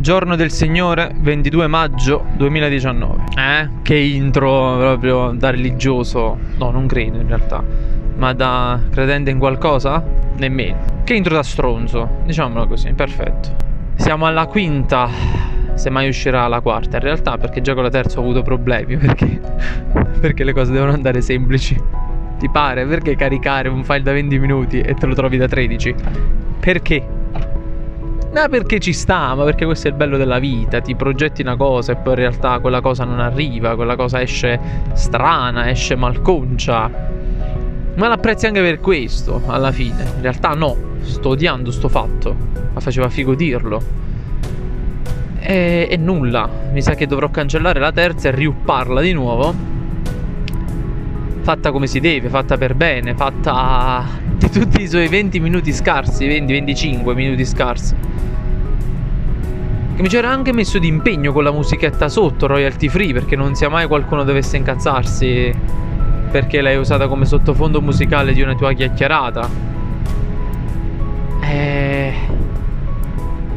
Giorno del Signore, 22 maggio 2019. Eh? Che intro proprio da religioso. No, non credo in realtà. Ma da credente in qualcosa? Nemmeno. Che intro da stronzo, diciamolo così, perfetto. Siamo alla quinta, se mai uscirà la quarta. In realtà, perché già con la terza ho avuto problemi. Perché, perché le cose devono andare semplici. Ti pare? Perché caricare un file da 20 minuti e te lo trovi da 13? Perché? No, perché ci sta, ma perché questo è il bello della vita. Ti progetti una cosa e poi in realtà quella cosa non arriva, quella cosa esce strana, esce malconcia. Ma l'apprezzi anche per questo, alla fine. In realtà no, sto odiando sto fatto. Ma faceva figo dirlo. E, e nulla. Mi sa che dovrò cancellare la terza e riupparla di nuovo. Fatta come si deve, fatta per bene, fatta di tutti i suoi 20 minuti scarsi, 20-25 minuti scarsi che mi c'era anche messo di impegno con la musichetta sotto, royalty free, perché non sia mai qualcuno dovesse incazzarsi perché l'hai usata come sottofondo musicale di una tua chiacchierata. Eh...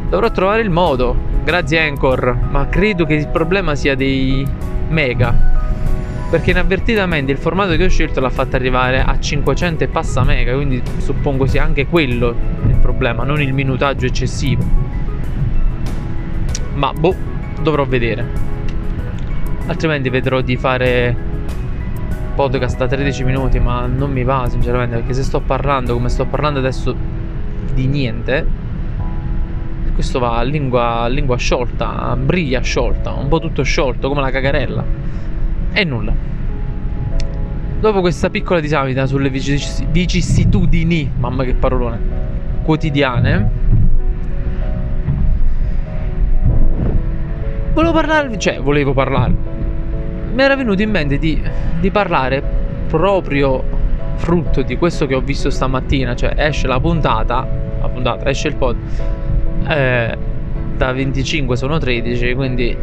Dovrò trovare il modo. Grazie Anchor, ma credo che il problema sia dei mega. Perché inavvertitamente il formato che ho scelto l'ha fatto arrivare a 500 e passa mega, quindi suppongo sia anche quello il problema, non il minutaggio eccessivo. Ma boh, dovrò vedere. Altrimenti vedrò di fare podcast da 13 minuti, ma non mi va sinceramente, perché se sto parlando come sto parlando adesso di niente, questo va a lingua, a lingua sciolta, a briglia sciolta, un po' tutto sciolto come la cagarella. E nulla. Dopo questa piccola disamina sulle vicissitudini, mamma che parolone, quotidiane, Volevo parlare, cioè volevo parlare. Mi era venuto in mente di, di parlare proprio frutto di questo che ho visto stamattina, cioè esce la puntata, la puntata, esce il pod, eh, da 25 sono 13, quindi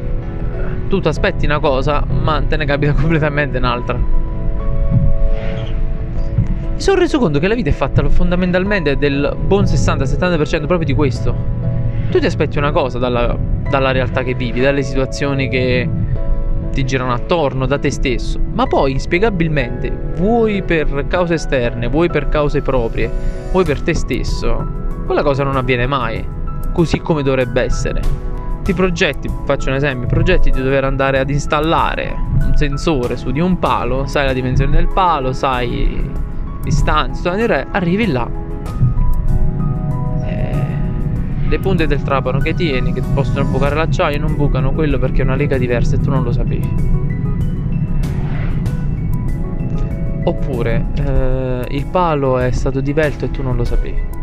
tu ti aspetti una cosa, ma te ne capita completamente un'altra. Mi sono reso conto che la vita è fatta fondamentalmente del buon 60-70% proprio di questo. Tu ti aspetti una cosa dalla dalla realtà che vivi, dalle situazioni che ti girano attorno, da te stesso, ma poi inspiegabilmente, vuoi per cause esterne, vuoi per cause proprie, vuoi per te stesso, quella cosa non avviene mai, così come dovrebbe essere. Ti progetti, faccio un esempio, progetti di dover andare ad installare un sensore su di un palo, sai la dimensione del palo, sai distanza, arrivi là, le punte del trapano che tieni, che possono bucare l'acciaio, non bucano quello perché è una lega diversa e tu non lo sapevi. Oppure eh, il palo è stato divelto e tu non lo sapevi.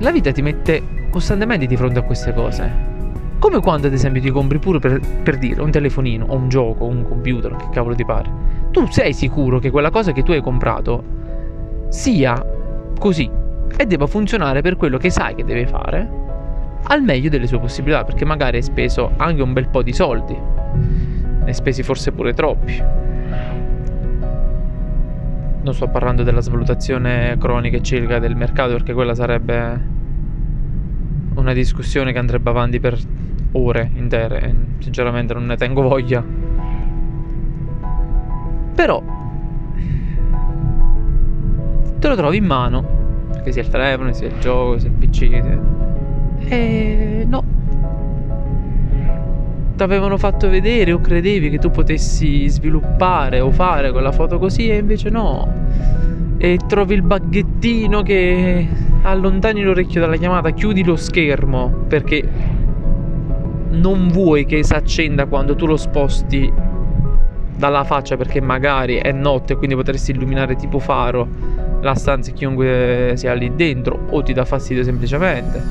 La vita ti mette costantemente di fronte a queste cose. Come quando ad esempio ti compri pure per, per dire un telefonino o un gioco o un computer, che cavolo ti pare. Tu sei sicuro che quella cosa che tu hai comprato sia così e debba funzionare per quello che sai che deve fare al meglio delle sue possibilità, perché magari hai speso anche un bel po' di soldi, ne hai spesi forse pure troppi. Non sto parlando della svalutazione cronica e ciclica del mercato, perché quella sarebbe una discussione che andrebbe avanti per ore intere e sinceramente non ne tengo voglia. Però te lo trovi in mano che sia il telefono, sia il gioco, sia il PC. Sia... E no. Ti avevano fatto vedere o credevi che tu potessi sviluppare o fare quella foto così e invece no. E trovi il baghettino che allontani l'orecchio dalla chiamata, chiudi lo schermo perché non vuoi che si accenda quando tu lo sposti dalla faccia perché magari è notte quindi potresti illuminare tipo faro la stanza chiunque sia lì dentro o ti dà fastidio semplicemente.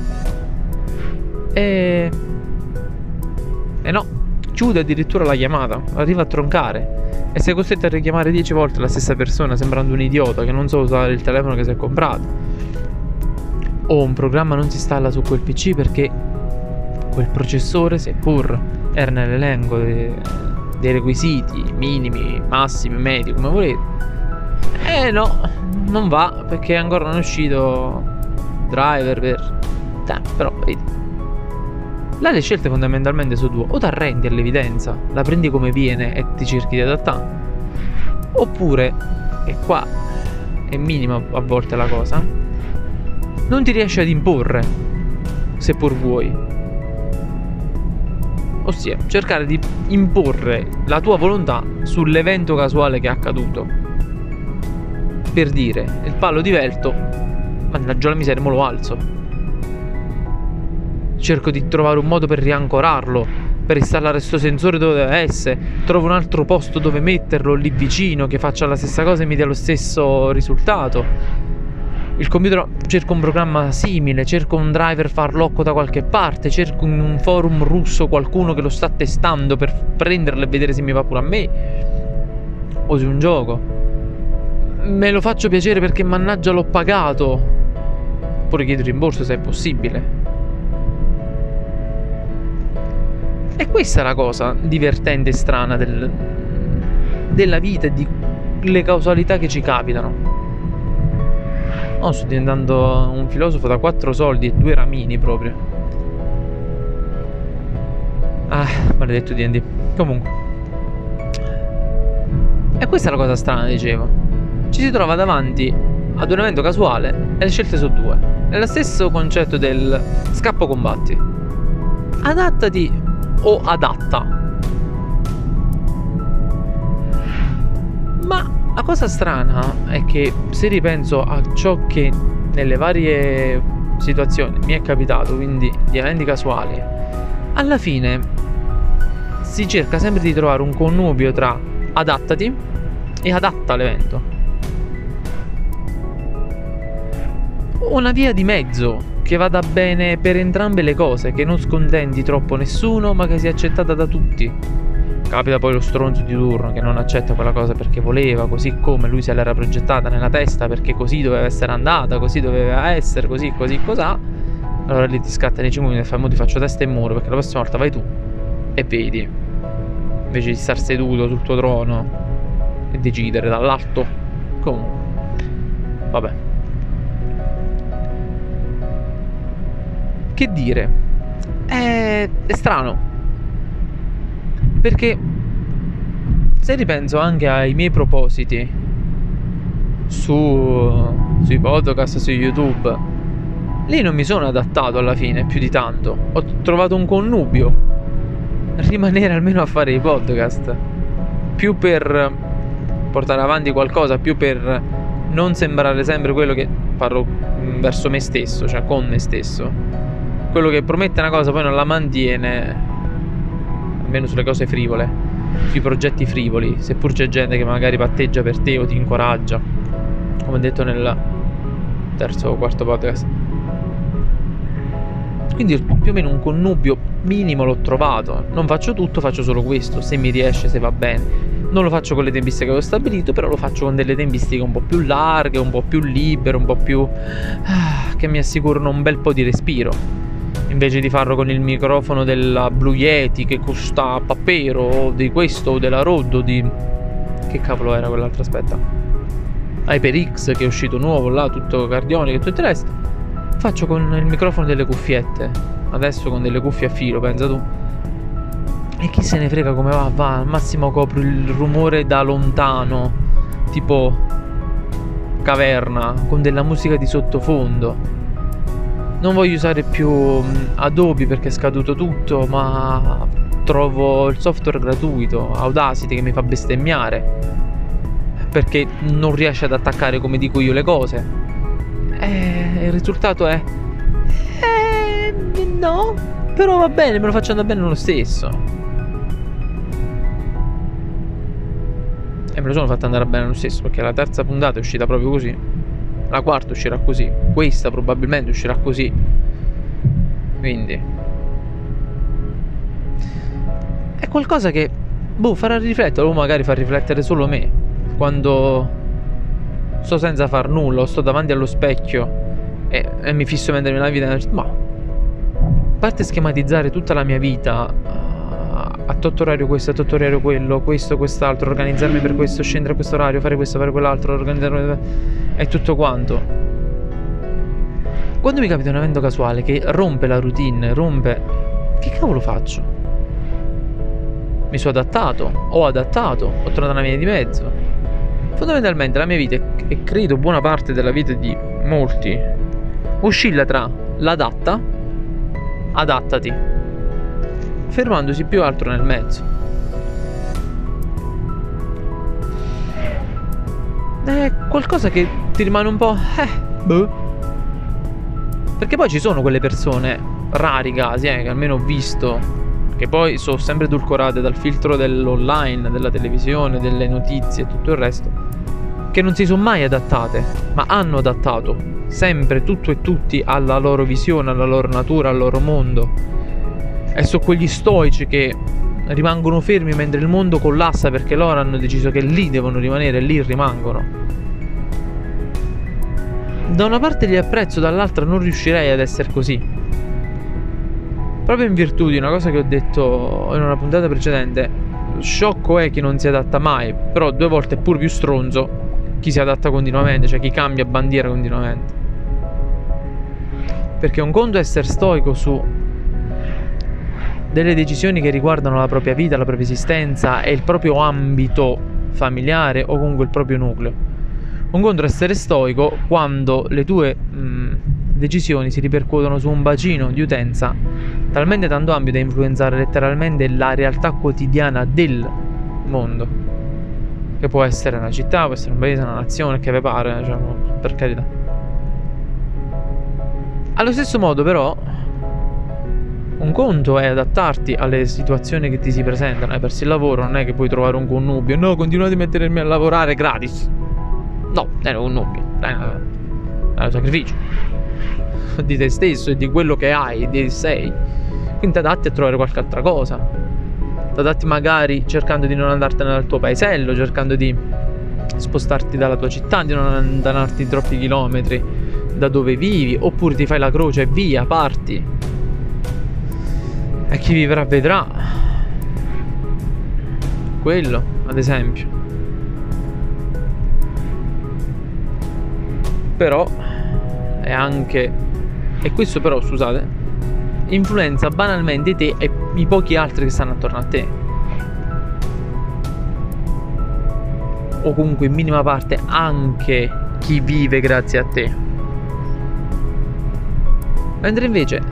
E... E no, chiude addirittura la chiamata, arriva a troncare e sei costretto a richiamare 10 volte la stessa persona sembrando un idiota che non sa usare il telefono che si è comprato. O un programma non si installa su quel PC perché quel processore, seppur era nell'elenco dei, dei requisiti minimi, massimi, medi, come volete, eh no, non va perché ancora non è uscito driver per Dai, però, vedi. Là le scelte fondamentalmente sono due. O ti arrendi all'evidenza, la prendi come viene e ti cerchi di adattare. Oppure, e qua è minima a volte la cosa, non ti riesci ad imporre, seppur vuoi. Ossia, cercare di imporre la tua volontà sull'evento casuale che è accaduto. Per dire, il palo divelto, mannaggia la miseria, me lo alzo cerco di trovare un modo per riancorarlo, per installare questo sensore dove deve essere, trovo un altro posto dove metterlo lì vicino che faccia la stessa cosa e mi dia lo stesso risultato. Il computer cerco un programma simile, cerco un driver farlocco da qualche parte, cerco in un forum russo qualcuno che lo sta testando per prenderlo e vedere se mi va pure a me. O su un gioco. Me lo faccio piacere perché mannaggia l'ho pagato. Oppure chiedo rimborso se è possibile. E questa è la cosa divertente e strana del, della vita e delle causalità che ci capitano. Oh, sto diventando un filosofo da quattro soldi e due ramini proprio. Ah, maledetto D&D. Comunque. E questa è la cosa strana, dicevo. Ci si trova davanti ad un evento casuale e le scelte sono due. È lo stesso concetto del scappo combatti. Adattati o adatta. Ma la cosa strana è che se ripenso a ciò che nelle varie situazioni mi è capitato, quindi gli eventi casuali, alla fine si cerca sempre di trovare un connubio tra adattati e adatta l'evento. Una via di mezzo che vada bene per entrambe le cose, che non scontenti troppo nessuno, ma che sia accettata da tutti. Capita poi lo stronzo di turno che non accetta quella cosa perché voleva, così come lui se l'era progettata nella testa perché così doveva essere andata, così doveva essere, così, così, cos'ha. Allora lì ti scatta nei 5 minuti e fai, ti faccio testa e muro perché la prossima volta vai tu e vedi. Invece di star seduto sul tuo trono e decidere dall'alto. Comunque. Vabbè. Che dire? È, è strano. Perché se ripenso anche ai miei propositi su, sui podcast, su YouTube, lì non mi sono adattato alla fine più di tanto. Ho trovato un connubio. Rimanere almeno a fare i podcast. Più per portare avanti qualcosa, più per non sembrare sempre quello che parlo verso me stesso, cioè con me stesso quello che promette una cosa poi non la mantiene, almeno sulle cose frivole, sui progetti frivoli, seppur c'è gente che magari patteggia per te o ti incoraggia, come detto nel terzo o quarto podcast. Quindi più o meno un connubio minimo l'ho trovato. Non faccio tutto, faccio solo questo, se mi riesce, se va bene. Non lo faccio con le tempistiche che ho stabilito, però lo faccio con delle tempistiche un po' più larghe, un po' più libere, un po' più... Ah, che mi assicurano un bel po' di respiro invece di farlo con il microfono della Blue Yeti che costa pappero o di questo o della Rode o di che cavolo era quell'altro aspetta. HyperX che è uscito nuovo là tutto cardionico e tutto il resto. Faccio con il microfono delle cuffiette. Adesso con delle cuffie a filo pensa tu. E chi se ne frega come va va al massimo copro il rumore da lontano tipo caverna con della musica di sottofondo non voglio usare più mm, Adobe perché è scaduto tutto, ma trovo il software gratuito, Audacity, che mi fa bestemmiare. Perché non riesce ad attaccare come dico io le cose. E il risultato è... Eh, no, però va bene, me lo faccio andare bene lo stesso. E me lo sono fatto andare bene lo stesso perché la terza puntata è uscita proprio così la quarta uscirà così, questa probabilmente uscirà così. Quindi. È qualcosa che boh, farà riflettere o magari fa riflettere solo me. Quando sto senza far nulla, sto davanti allo specchio e, e mi fisso mentre nella vita, ma a parte schematizzare tutta la mia vita a tot orario questo, a tot orario quello, questo, quest'altro, organizzarmi per questo, scendere a questo orario, fare questo, fare quell'altro, organizzarmi e tutto quanto. Quando mi capita un evento casuale che rompe la routine, rompe... Che cavolo faccio? Mi sono adattato, ho adattato, ho trovato una via di mezzo. Fondamentalmente la mia vita, e credo buona parte della vita di molti, oscilla tra l'adatta, adattati, fermandosi più altro nel mezzo. È qualcosa che ti rimane un po'... Eh, boh perché poi ci sono quelle persone, rari casi, eh, che almeno ho visto, che poi sono sempre edulcorate dal filtro dell'online, della televisione, delle notizie e tutto il resto, che non si sono mai adattate, ma hanno adattato sempre tutto e tutti alla loro visione, alla loro natura, al loro mondo. E sono quegli stoici che rimangono fermi mentre il mondo collassa perché loro hanno deciso che lì devono rimanere lì rimangono da una parte li apprezzo, dall'altra non riuscirei ad essere così. Proprio in virtù di una cosa che ho detto in una puntata precedente, sciocco è chi non si adatta mai, però due volte è pur più stronzo chi si adatta continuamente, cioè chi cambia bandiera continuamente. Perché un conto è essere stoico su delle decisioni che riguardano la propria vita, la propria esistenza e il proprio ambito familiare o comunque il proprio nucleo. Un conto è essere stoico quando le tue mh, decisioni si ripercuotono su un bacino di utenza talmente tanto ampio da influenzare letteralmente la realtà quotidiana del mondo. Che può essere una città, può essere un paese, una nazione, che vi pare, cioè, per carità. Allo stesso modo, però, un conto è adattarti alle situazioni che ti si presentano. Hai perso il lavoro, non è che puoi trovare un connubio. No, continuate a mettermi a lavorare gratis. No, è un nobile, è un sacrificio di te stesso e di quello che hai, di sei. Quindi ti adatti a trovare qualche altra cosa. Ti adatti magari cercando di non andartene dal tuo paesello, cercando di spostarti dalla tua città, di non allontanarti troppi chilometri da dove vivi, oppure ti fai la croce e via, parti. E chi vivrà vedrà. Quello, ad esempio. Però è anche e questo però scusate influenza banalmente te e i pochi altri che stanno attorno a te. O comunque in minima parte anche chi vive grazie a te. Mentre invece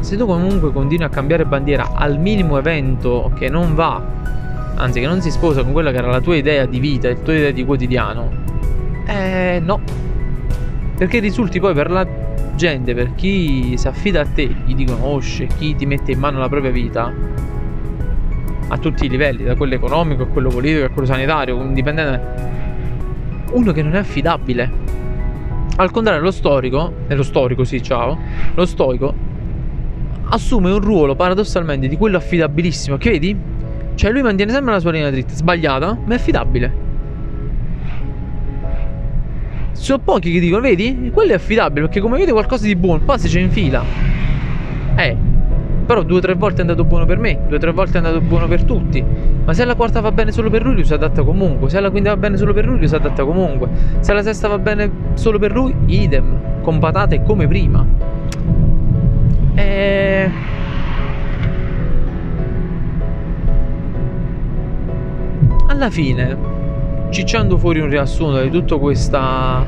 se tu comunque continui a cambiare bandiera al minimo evento che non va anzi che non si sposa con quella che era la tua idea di vita la tua idea di quotidiano eh no perché risulti poi per la gente, per chi si affida a te, chi ti conosce, chi ti mette in mano la propria vita, a tutti i livelli, da quello economico a quello politico a quello sanitario, indipendente, uno che non è affidabile. Al contrario, lo storico, e lo storico sì, ciao, lo stoico assume un ruolo paradossalmente di quello affidabilissimo, che vedi? Cioè lui mantiene sempre la sua linea dritta, sbagliata, ma è affidabile. Sono pochi che dicono, vedi? Quello è affidabile perché come vede qualcosa di buono, poi se c'è in fila. Eh, però due o tre volte è andato buono per me, due o tre volte è andato buono per tutti. Ma se la quarta va bene solo per lui, lui si adatta comunque. Se la quinta va bene solo per lui, lui si adatta comunque. Se la sesta va bene solo per lui, idem. Con patate come prima. E... Alla fine, cicciando fuori un riassunto di tutta questa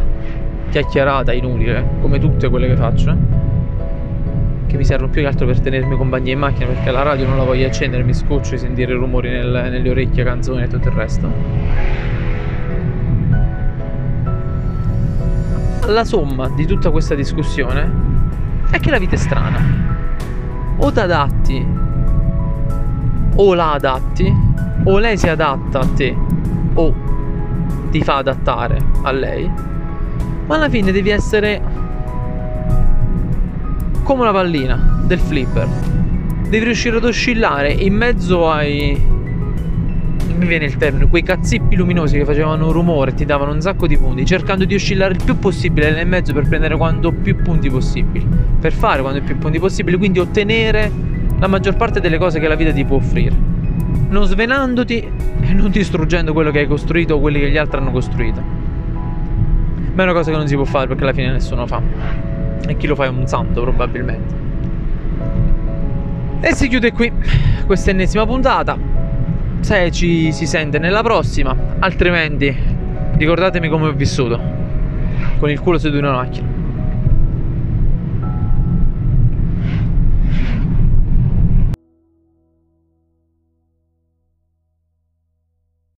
chiacchierata inutile, come tutte quelle che faccio, eh, che mi servono più che altro per tenermi compagnia in macchina perché la radio non la voglio accendere, mi scoccio di sentire rumori nel, nelle orecchie, canzoni e tutto il resto. La somma di tutta questa discussione è che la vita è strana. O ti adatti, o la adatti, o lei si adatta a te, o ti fa adattare a lei, ma alla fine devi essere come una pallina del flipper. Devi riuscire ad oscillare in mezzo ai mi viene il termine, quei cazzippi luminosi che facevano rumore e ti davano un sacco di punti, cercando di oscillare il più possibile nel mezzo per prendere quanto più punti possibili, per fare quanto più punti possibili, quindi ottenere la maggior parte delle cose che la vita ti può offrire non svenandoti e non distruggendo quello che hai costruito o quelli che gli altri hanno costruito. Ma è una cosa che non si può fare perché alla fine nessuno fa. E chi lo fa è un santo probabilmente. E si chiude qui questa ennesima puntata. Se ci si sente nella prossima, altrimenti ricordatemi come ho vissuto. Con il culo seduto in una macchina.